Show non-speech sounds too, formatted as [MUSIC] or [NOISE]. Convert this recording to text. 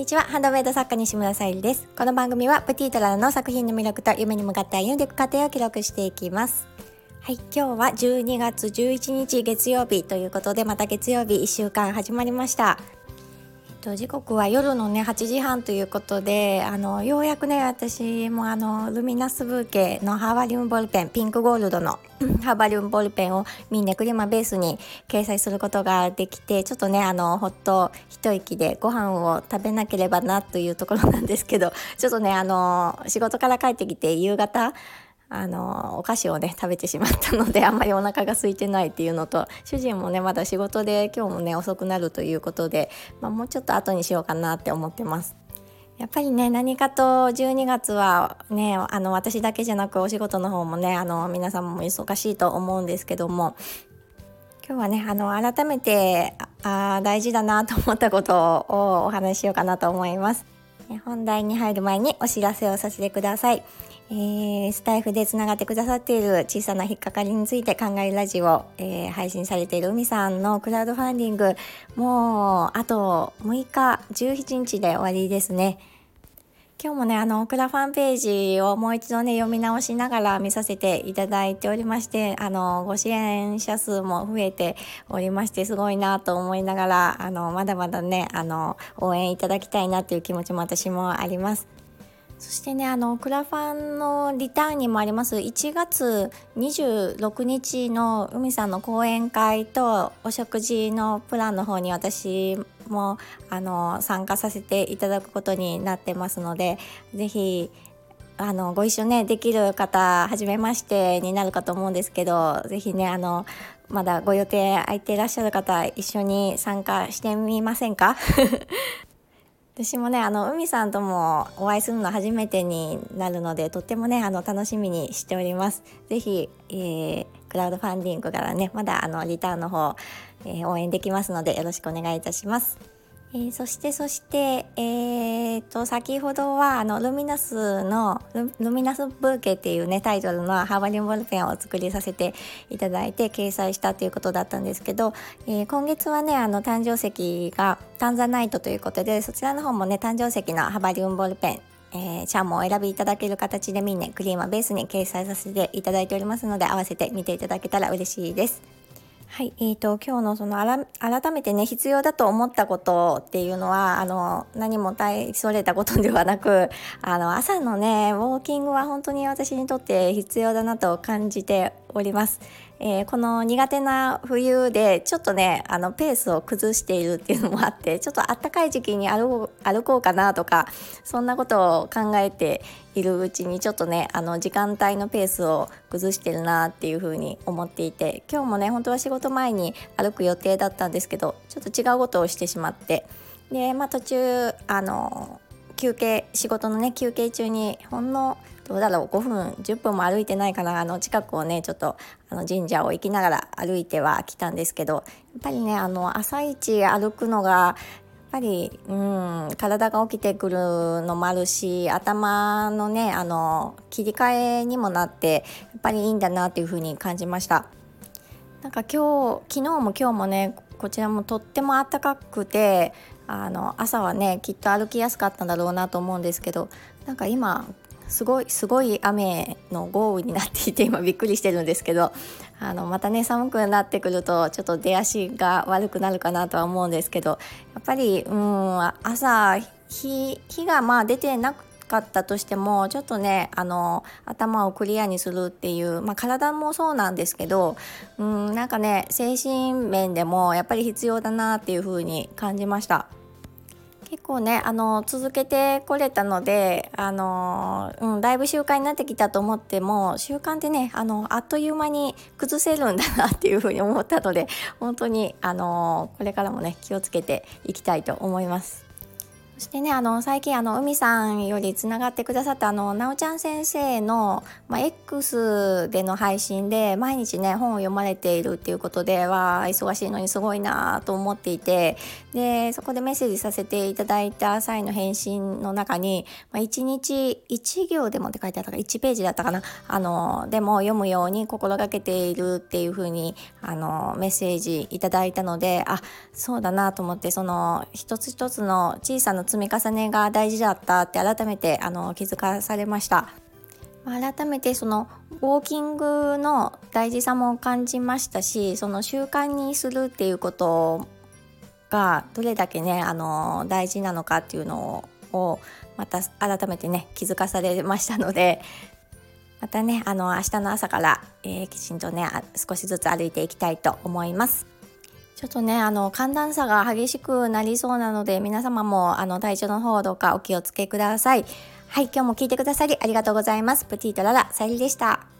にちは。ハンドメイド作家西村さゆりです。この番組はプティートラの作品の魅力と夢に向かって歩んでいく過程を記録していきます。はい今日は12月11日月曜日ということでまた月曜日1週間始まりました。と時刻は夜のね8時半ということであのようやくね私もあのルミナスブーケのハーバリウムボールペンピンクゴールドのハーバリウムボールペンをミンネクリマベースに掲載することができてちょっとねあのほっと一息でご飯を食べなければなというところなんですけどちょっとねあの仕事から帰ってきて夕方あのお菓子をね食べてしまったのであんまりお腹が空いてないっていうのと主人もねまだ仕事で今日もね遅くなるということで、まあ、もうちょっと後にしようかなって思ってます。やっぱりね何かと12月はねあの私だけじゃなくお仕事の方もねあの皆さんも忙しいと思うんですけども今日はねあの改めてあ大事だなと思ったことをお話ししようかなと思います。本題に入る前にお知らせをさせてください。えー、スタイフでつながってくださっている小さな引っかかりについて考えるラジオ、えー、配信されている海さんのクラウドファンディングもうあと6日17日で終わりですね。今日もね、あの、クラファンページをもう一度ね、読み直しながら見させていただいておりまして、あの、ご支援者数も増えておりまして、すごいなと思いながら、あの、まだまだね、あの、応援いただきたいなっていう気持ちも私もあります。そしてねあのクラファンのリターンにもあります。1月26日の海さんの講演会とお食事のプランの方に私もあの参加させていただくことになってますので是非あのご一緒ねできる方初めましてになるかと思うんですけど是非ねあのまだご予定空いていらっしゃる方一緒に参加してみませんか？私もねあの海さんともお会いするの初めてになるのでとってもねあの楽しみにしております。ぜひ、えー、クラウドファンディングからねまだあのリターンの方、えー、応援できますのでよろしくお願いいたします。えー、そしてそして、えー、と先ほどはあのルミナスのルミナスブーケっていうねタイトルのハーバリンボールペンを作りさせていただいて掲載したということだったんですけど、えー、今月はねあの誕生石がタンザナイトということでそちらの方もね誕生石のハーバリウムボールペンえー、チャームをお選びいただける形でミンネクリームはベースに掲載させていただいておりますので合わせて見ていただけたら嬉しいです。はい、えーと、今日のその改めてね必要だと思ったことっていうのはあの何も大それたことではなく [LAUGHS] あの朝のねウォーキングは本当に私にとって必要だなと感じております。えー、この苦手な冬でちょっとねあのペースを崩しているっていうのもあってちょっとあったかい時期に歩こうかなとかそんなことを考えているうちにちょっとねあの時間帯のペースを崩してるなっていうふうに思っていて今日もね本当は仕事前に歩く予定だったんですけどちょっと違うことをしてしまってでまあ途中あの休憩仕事のね休憩中にほんのどうだろう5分10分も歩いてないかなあの近くをねちょっとあの神社を行きながら歩いては来たんですけどやっぱりねあの朝一歩くのがやっぱり、うん、体が起きてくるのもあるし頭のねあの切り替えにもなってやっぱりいいんだなっていうふうに感じました。なんか今日昨日も今日もねこちらもとっても暖かくてあの朝はねきっと歩きやすかったんだろうなと思うんですけどなんか今すごいすごい雨の豪雨になっていて今びっくりしてるんですけどあのまたね寒くなってくるとちょっと出足が悪くなるかなとは思うんですけどやっぱりうん朝日がまあ出てなくかったとしてもちょっとねあの頭をクリアにするっていう、まあ、体もそうなんですけどうんなんかね精神面でもやっぱり必要だなっていう風に感じました。結構ねあの続けてこれたのであの、うん、だいぶ習慣になってきたと思っても習慣ってねあのあっという間に崩せるんだなっていうふうに思ったので本当にあのこれからもね気をつけていきたいと思います。そしてねあの最近あの海さんよりつながってくださったあのなおちゃん先生の、まあ、X での配信で毎日ね本を読まれているっていうことでは忙しいのにすごいなと思っていてでそこでメッセージさせていただいた際の返信の中に、まあ、1日1行でもって書いてあったか1ページだったかな。あのでも読むように心がけているっていうふうにあのメッセージいただいたのであそうだなと思ってその一つ一つの小さな積み重ねが大事だったって改めてあの気づかされました。改めてそのウォーキングの大事さも感じましたしその習慣にするっていうことがどれだけねあの大事なのかっていうのをまた改めてね気づかされましたのでまたねあの明日の朝から、えー、きちんとね少しずつ歩いていきたいと思います。ちょっとねあの寒暖差が激しくなりそうなので皆様もあの体調の方どうかお気をつけください。はい今日も聞いてくださりありがとうございます。プティートララさゆりでした。